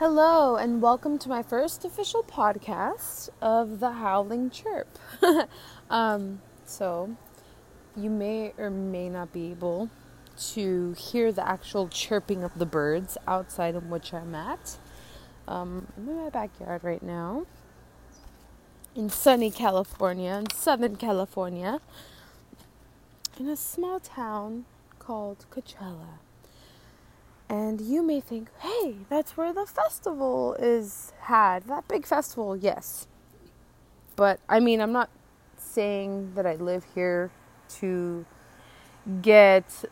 Hello, and welcome to my first official podcast of the Howling Chirp. um, so, you may or may not be able to hear the actual chirping of the birds outside of which I'm at. Um, I'm in my backyard right now in sunny California, in Southern California, in a small town called Coachella. And you may think, hey, that's where the festival is had. That big festival, yes. But I mean, I'm not saying that I live here to get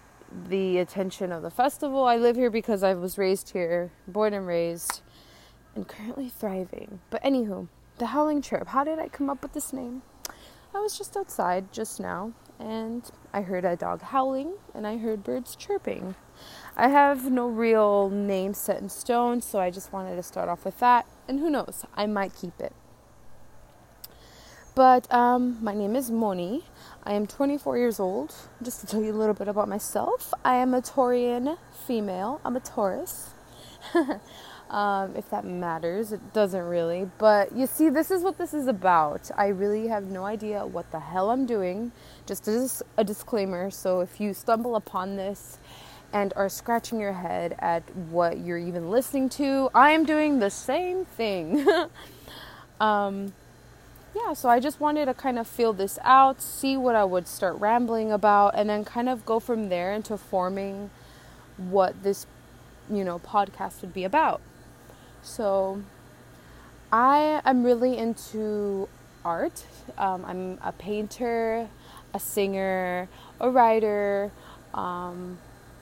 the attention of the festival. I live here because I was raised here, born and raised, and currently thriving. But anywho, the Howling Chirp. How did I come up with this name? I was just outside just now, and I heard a dog howling, and I heard birds chirping. I have no real name set in stone, so I just wanted to start off with that. And who knows, I might keep it. But um, my name is Moni. I am 24 years old. Just to tell you a little bit about myself, I am a Taurian female. I'm a Taurus. um, if that matters, it doesn't really. But you see, this is what this is about. I really have no idea what the hell I'm doing. Just as a disclaimer. So if you stumble upon this, and are scratching your head at what you're even listening to, I am doing the same thing. um, yeah, so I just wanted to kind of feel this out, see what I would start rambling about, and then kind of go from there into forming what this, you know, podcast would be about. So I am really into art. Um, I'm a painter, a singer, a writer. Um,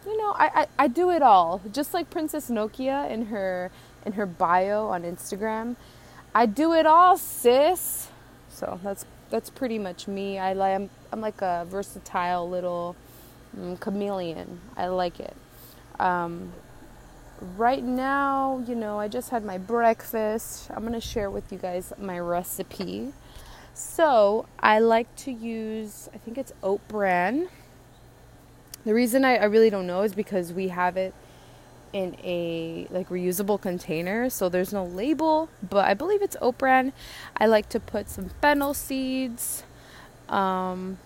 you know, I, I, I do it all. Just like Princess Nokia in her in her bio on Instagram. I do it all, sis. So that's that's pretty much me. I I'm, I'm like a versatile little um, chameleon. I like it. Um, right now, you know, I just had my breakfast. I'm gonna share with you guys my recipe. So I like to use, I think it's oat bran. The reason I, I really don't know is because we have it in a like reusable container, so there's no label, but I believe it's oat bran. I like to put some fennel seeds, um,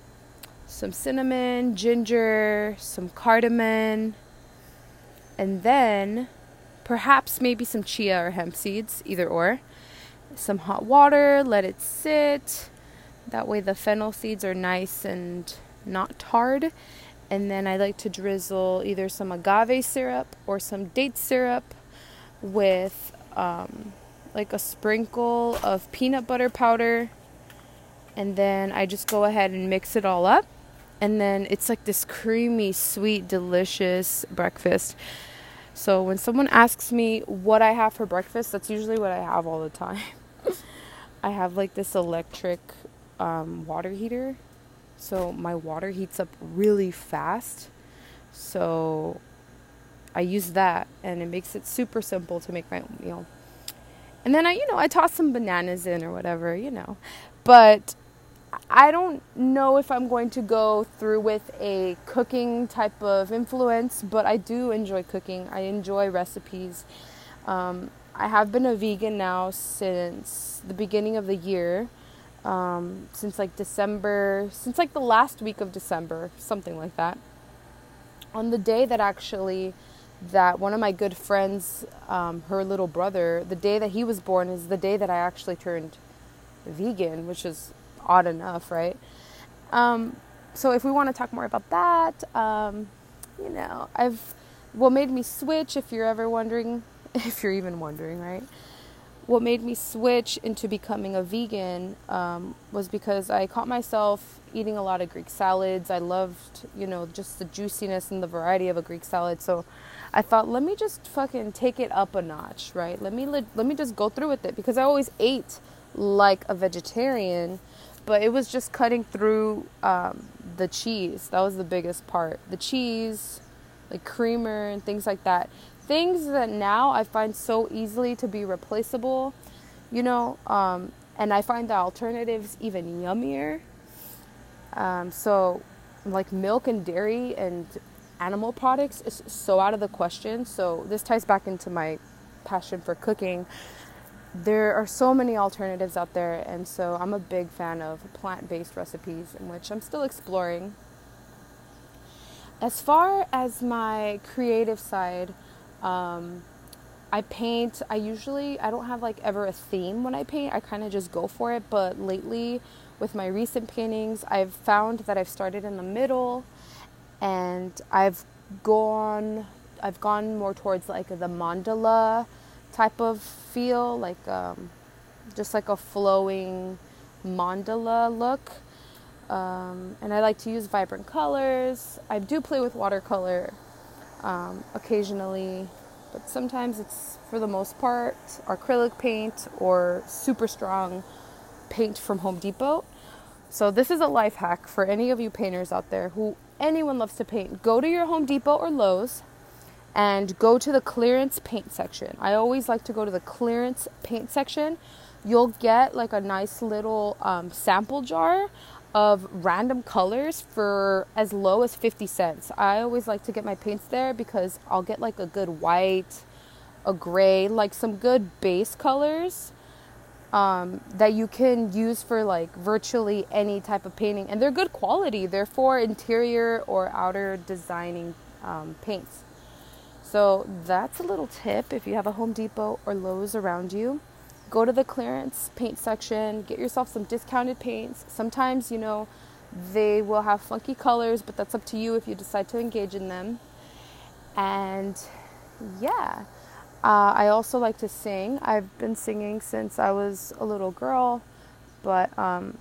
some cinnamon, ginger, some cardamom, and then perhaps maybe some chia or hemp seeds, either or. Some hot water, let it sit. That way the fennel seeds are nice and not tarred and then I like to drizzle either some agave syrup or some date syrup with um, like a sprinkle of peanut butter powder. And then I just go ahead and mix it all up. And then it's like this creamy, sweet, delicious breakfast. So when someone asks me what I have for breakfast, that's usually what I have all the time. I have like this electric um, water heater so my water heats up really fast. So I use that and it makes it super simple to make my meal. And then I, you know, I toss some bananas in or whatever, you know. But I don't know if I'm going to go through with a cooking type of influence, but I do enjoy cooking. I enjoy recipes. Um, I have been a vegan now since the beginning of the year um, since like December, since like the last week of December, something like that. On the day that actually, that one of my good friends, um, her little brother, the day that he was born is the day that I actually turned vegan, which is odd enough, right? Um, so if we want to talk more about that, um, you know, I've what made me switch, if you're ever wondering, if you're even wondering, right? What made me switch into becoming a vegan um, was because I caught myself eating a lot of Greek salads. I loved, you know, just the juiciness and the variety of a Greek salad. So I thought, let me just fucking take it up a notch, right? Let me let, let me just go through with it because I always ate like a vegetarian, but it was just cutting through um, the cheese. That was the biggest part. The cheese, like creamer and things like that things that now I find so easily to be replaceable, you know, um, and I find the alternatives even yummier. Um, so, like milk and dairy and animal products is so out of the question. So, this ties back into my passion for cooking, there are so many alternatives out there, and so I'm a big fan of plant based recipes, in which I'm still exploring. As far as my creative side, um, I paint. I usually I don't have like ever a theme when I paint. I kind of just go for it. But lately, with my recent paintings, I've found that I've started in the middle, and I've gone I've gone more towards like the mandala type of feel, like um, just like a flowing mandala look. Um, and I like to use vibrant colors. I do play with watercolor um, occasionally, but sometimes it's for the most part acrylic paint or super strong paint from Home Depot. So this is a life hack for any of you painters out there who anyone loves to paint. Go to your Home Depot or Lowe's and go to the clearance paint section. I always like to go to the clearance paint section. You'll get like a nice little um, sample jar of random colors for as low as 50 cents. I always like to get my paints there because I'll get like a good white, a gray, like some good base colors um, that you can use for like virtually any type of painting. And they're good quality, they're for interior or outer designing um, paints. So that's a little tip if you have a Home Depot or Lowe's around you. Go to the clearance paint section, get yourself some discounted paints. Sometimes, you know, they will have funky colors, but that's up to you if you decide to engage in them. And yeah, uh, I also like to sing. I've been singing since I was a little girl, but um,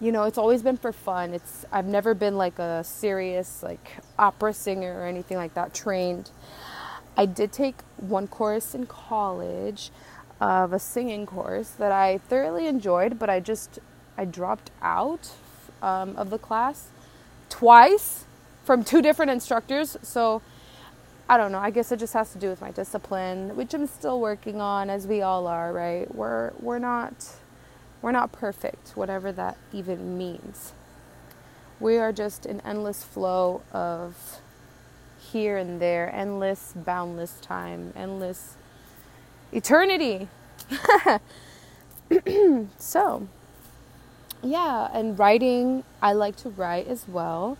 you know, it's always been for fun. It's I've never been like a serious like opera singer or anything like that trained. I did take one course in college of a singing course that I thoroughly enjoyed, but I just I dropped out um, of the class twice from two different instructors. So I don't know. I guess it just has to do with my discipline, which I'm still working on, as we all are. Right? We're we're not we're not perfect, whatever that even means. We are just an endless flow of here and there, endless, boundless time, endless eternity. so, yeah, and writing, I like to write as well.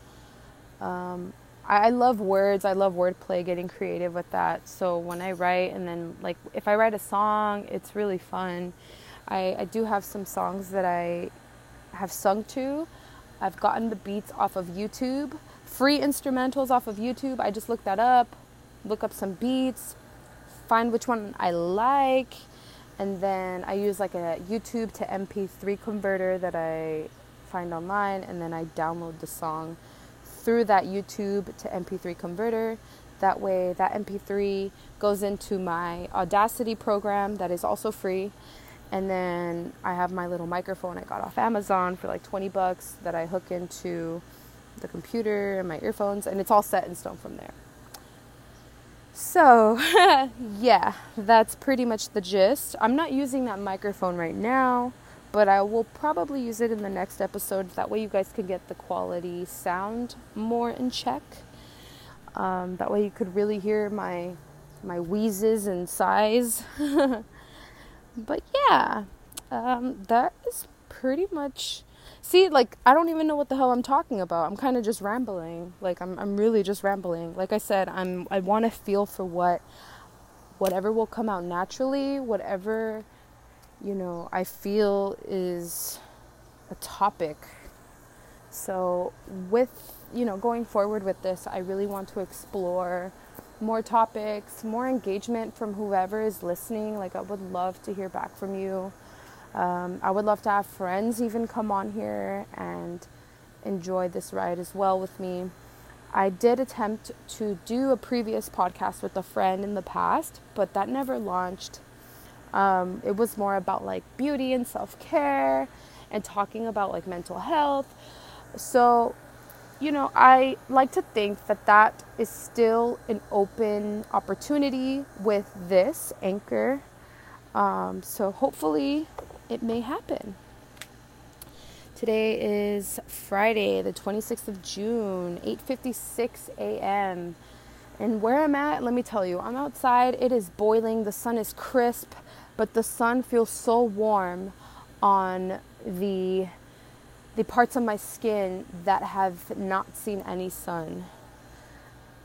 Um, I, I love words. I love wordplay, getting creative with that. So when I write, and then like if I write a song, it's really fun I, I do have some songs that I have sung to. I've gotten the beats off of YouTube, free instrumentals off of YouTube. I just look that up, look up some beats, find which one I like, and then I use like a YouTube to MP3 converter that I find online, and then I download the song through that YouTube to MP3 converter. That way, that MP3 goes into my Audacity program that is also free and then I have my little microphone I got off Amazon for like 20 bucks that I hook into the computer and my earphones, and it's all set in stone from there. So, yeah, that's pretty much the gist. I'm not using that microphone right now, but I will probably use it in the next episode. That way, you guys can get the quality sound more in check. Um, that way, you could really hear my my wheezes and sighs. but yeah, um, that is pretty much. See, like I don't even know what the hell I'm talking about. I'm kind of just rambling. Like I'm, I'm really just rambling. Like I said, I'm. I want to feel for what, whatever will come out naturally. Whatever, you know, I feel is a topic. So with you know going forward with this, I really want to explore more topics, more engagement from whoever is listening. Like, I would love to hear back from you. Um, I would love to have friends even come on here and enjoy this ride as well with me. I did attempt to do a previous podcast with a friend in the past, but that never launched. Um, it was more about like beauty and self care and talking about like mental health. So you know, I like to think that that is still an open opportunity with this anchor. Um, so hopefully it may happen. Today is Friday, the 26th of June, 8:56 a.m. And where I'm at, let me tell you, I'm outside, it is boiling, the sun is crisp, but the sun feels so warm on the the parts of my skin that have not seen any sun.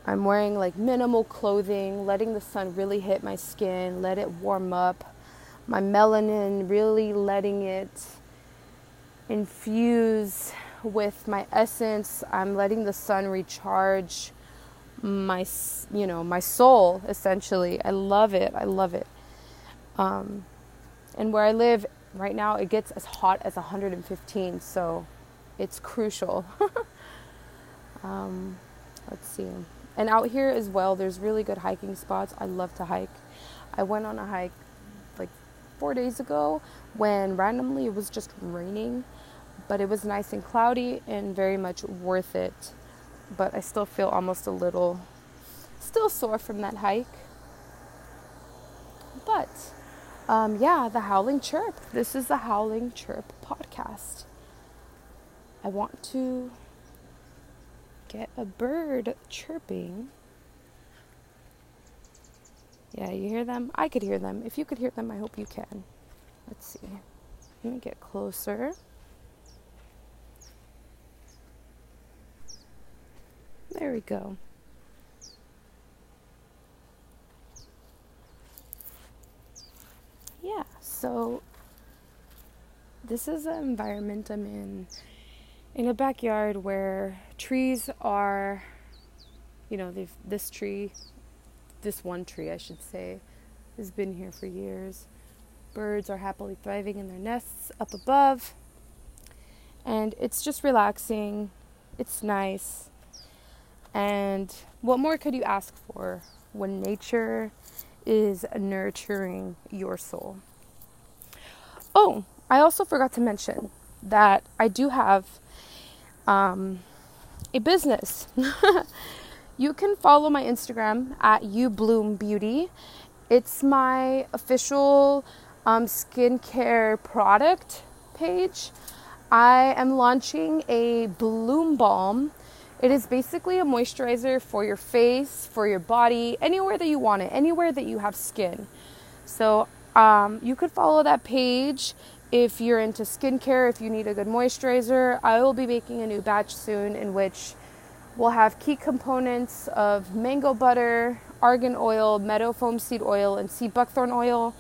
I'm wearing like minimal clothing, letting the sun really hit my skin, let it warm up. My melanin, really letting it infuse with my essence. I'm letting the sun recharge my you know my soul essentially. I love it. I love it. Um, and where i live right now it gets as hot as 115 so it's crucial. Um, let's see. And out here as well there's really good hiking spots. I love to hike. I went on a hike four days ago when randomly it was just raining but it was nice and cloudy and very much worth it but I still feel almost a little still sore from that hike. But um, yeah, the Howling Chirp. This is the Howling Chirp podcast. I want to get a bird chirping. Yeah, you hear them? I could hear them. If you could hear them, I hope you can. Let's see. Let me get closer. There we go. Yeah, so this is an environment I'm in in a backyard where trees are you know, this tree this one tree I should say has been here for years. Birds are happily thriving in their nests up above. And it's just relaxing. It's nice. And what more could you ask for when nature is nurturing your soul? Oh, I also forgot to mention that I do have um, a business. you can follow my Instagram at You Bloom Beauty. It's my official um, skincare product page. I am launching a bloom balm it is basically a moisturizer for your face, for your body, anywhere that you want it, anywhere that you have skin. So um, you could follow that page if you're into skincare, if you need a good moisturizer. I will be making a new batch soon in which we'll have key components of mango butter, argan oil, meadow foam seed oil, and sea buckthorn oil,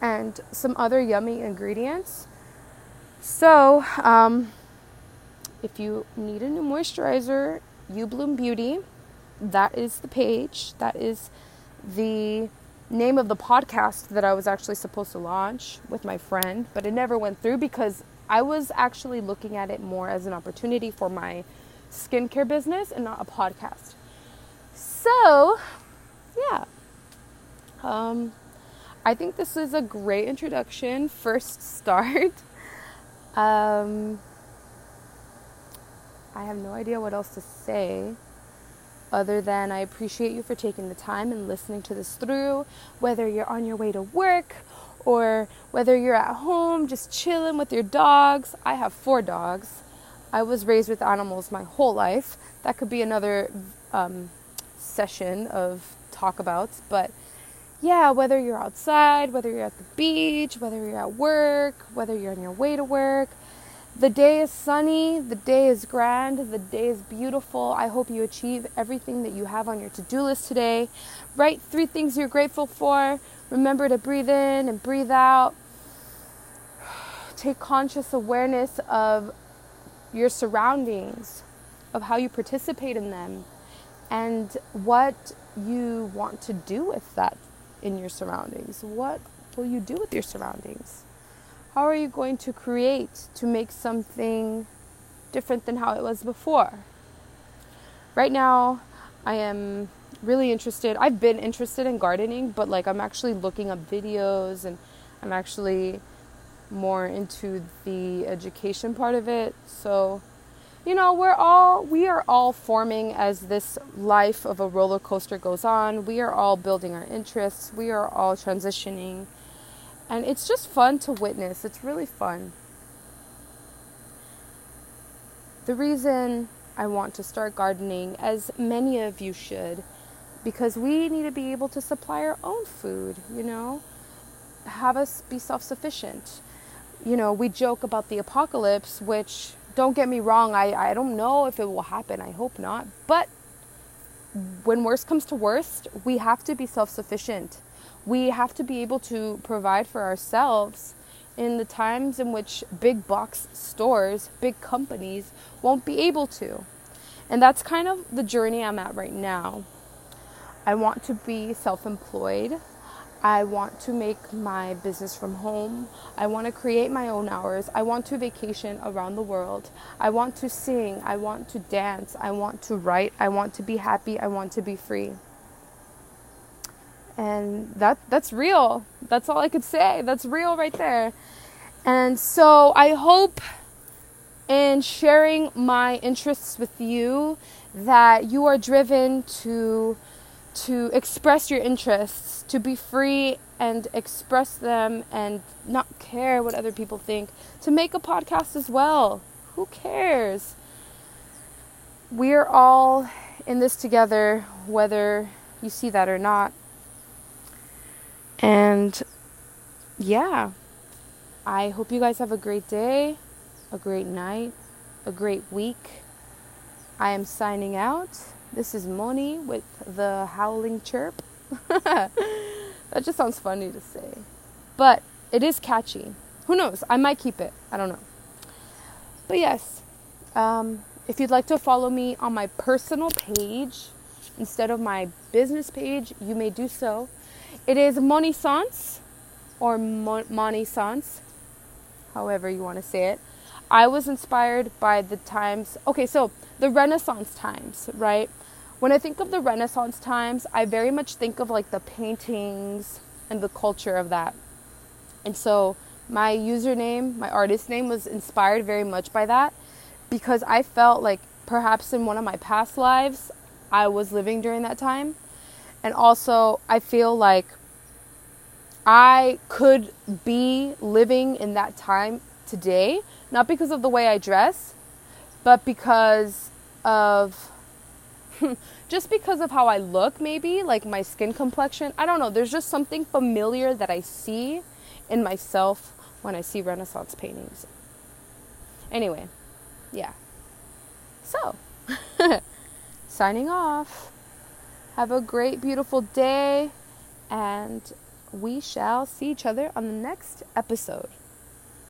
and some other yummy ingredients. So, um, if you need a new moisturizer, You Bloom Beauty, that is the page. That is the name of the podcast that I was actually supposed to launch with my friend, but it never went through because I was actually looking at it more as an opportunity for my skincare business and not a podcast. So, yeah. Um, I think this is a great introduction, first start. Um, I have no idea what else to say other than I appreciate you for taking the time and listening to this through, whether you're on your way to work or whether you're at home just chilling with your dogs. I have four dogs. I was raised with animals my whole life. That could be another um, session of talk about. but yeah, whether you're outside, whether you're at the beach, whether you're at work, whether you're on your way to work, the day is sunny, the day is grand, the day is beautiful. I hope you achieve everything that you have on your to do list today. Write three things you're grateful for. Remember to breathe in and breathe out. Take conscious awareness of your surroundings, of how you participate in them, and what you want to do with that in your surroundings. What will you do with your surroundings? How are you going to create to make something different than how it was before? Right now, I am really interested. I've been interested in gardening, but like I'm actually looking up videos and I'm actually more into the education part of it. So, you know, we're all we are all forming as this life of a roller coaster goes on. We are all building our interests. We are all transitioning and it's just fun to witness. It's really fun. The reason I want to start gardening, as many of you should, because we need to be able to supply our own food, you know, have us be self sufficient. You know, we joke about the apocalypse, which don't get me wrong, I, I don't know if it will happen. I hope not. But when worst comes to worst, we have to be self sufficient. We have to be able to provide for ourselves in the times in which big box stores, big companies won't be able to. And that's kind of the journey I'm at right now. I want to be self employed. I want to make my business from home. I want to create my own hours. I want to vacation around the world. I want to sing. I want to dance. I want to write. I want to be happy. I want to be free. And that that's real. That's all I could say. That's real right there. And so I hope in sharing my interests with you that you are driven to to express your interests, to be free and express them and not care what other people think, to make a podcast as well. Who cares? We're all in this together, whether you see that or not. And yeah, I hope you guys have a great day, a great night, a great week. I am signing out. This is Moni with the howling chirp. that just sounds funny to say. But it is catchy. Who knows? I might keep it. I don't know. But yes, um, if you'd like to follow me on my personal page instead of my business page, you may do so. It is Moni Sans or Moni Sans, however you want to say it. I was inspired by the times. Okay, so the Renaissance times, right? When I think of the Renaissance times, I very much think of like the paintings and the culture of that. And so my username, my artist name was inspired very much by that because I felt like perhaps in one of my past lives I was living during that time. And also, I feel like I could be living in that time today, not because of the way I dress, but because of just because of how I look, maybe, like my skin complexion. I don't know. There's just something familiar that I see in myself when I see Renaissance paintings. Anyway, yeah. So, signing off. Have a great, beautiful day, and we shall see each other on the next episode.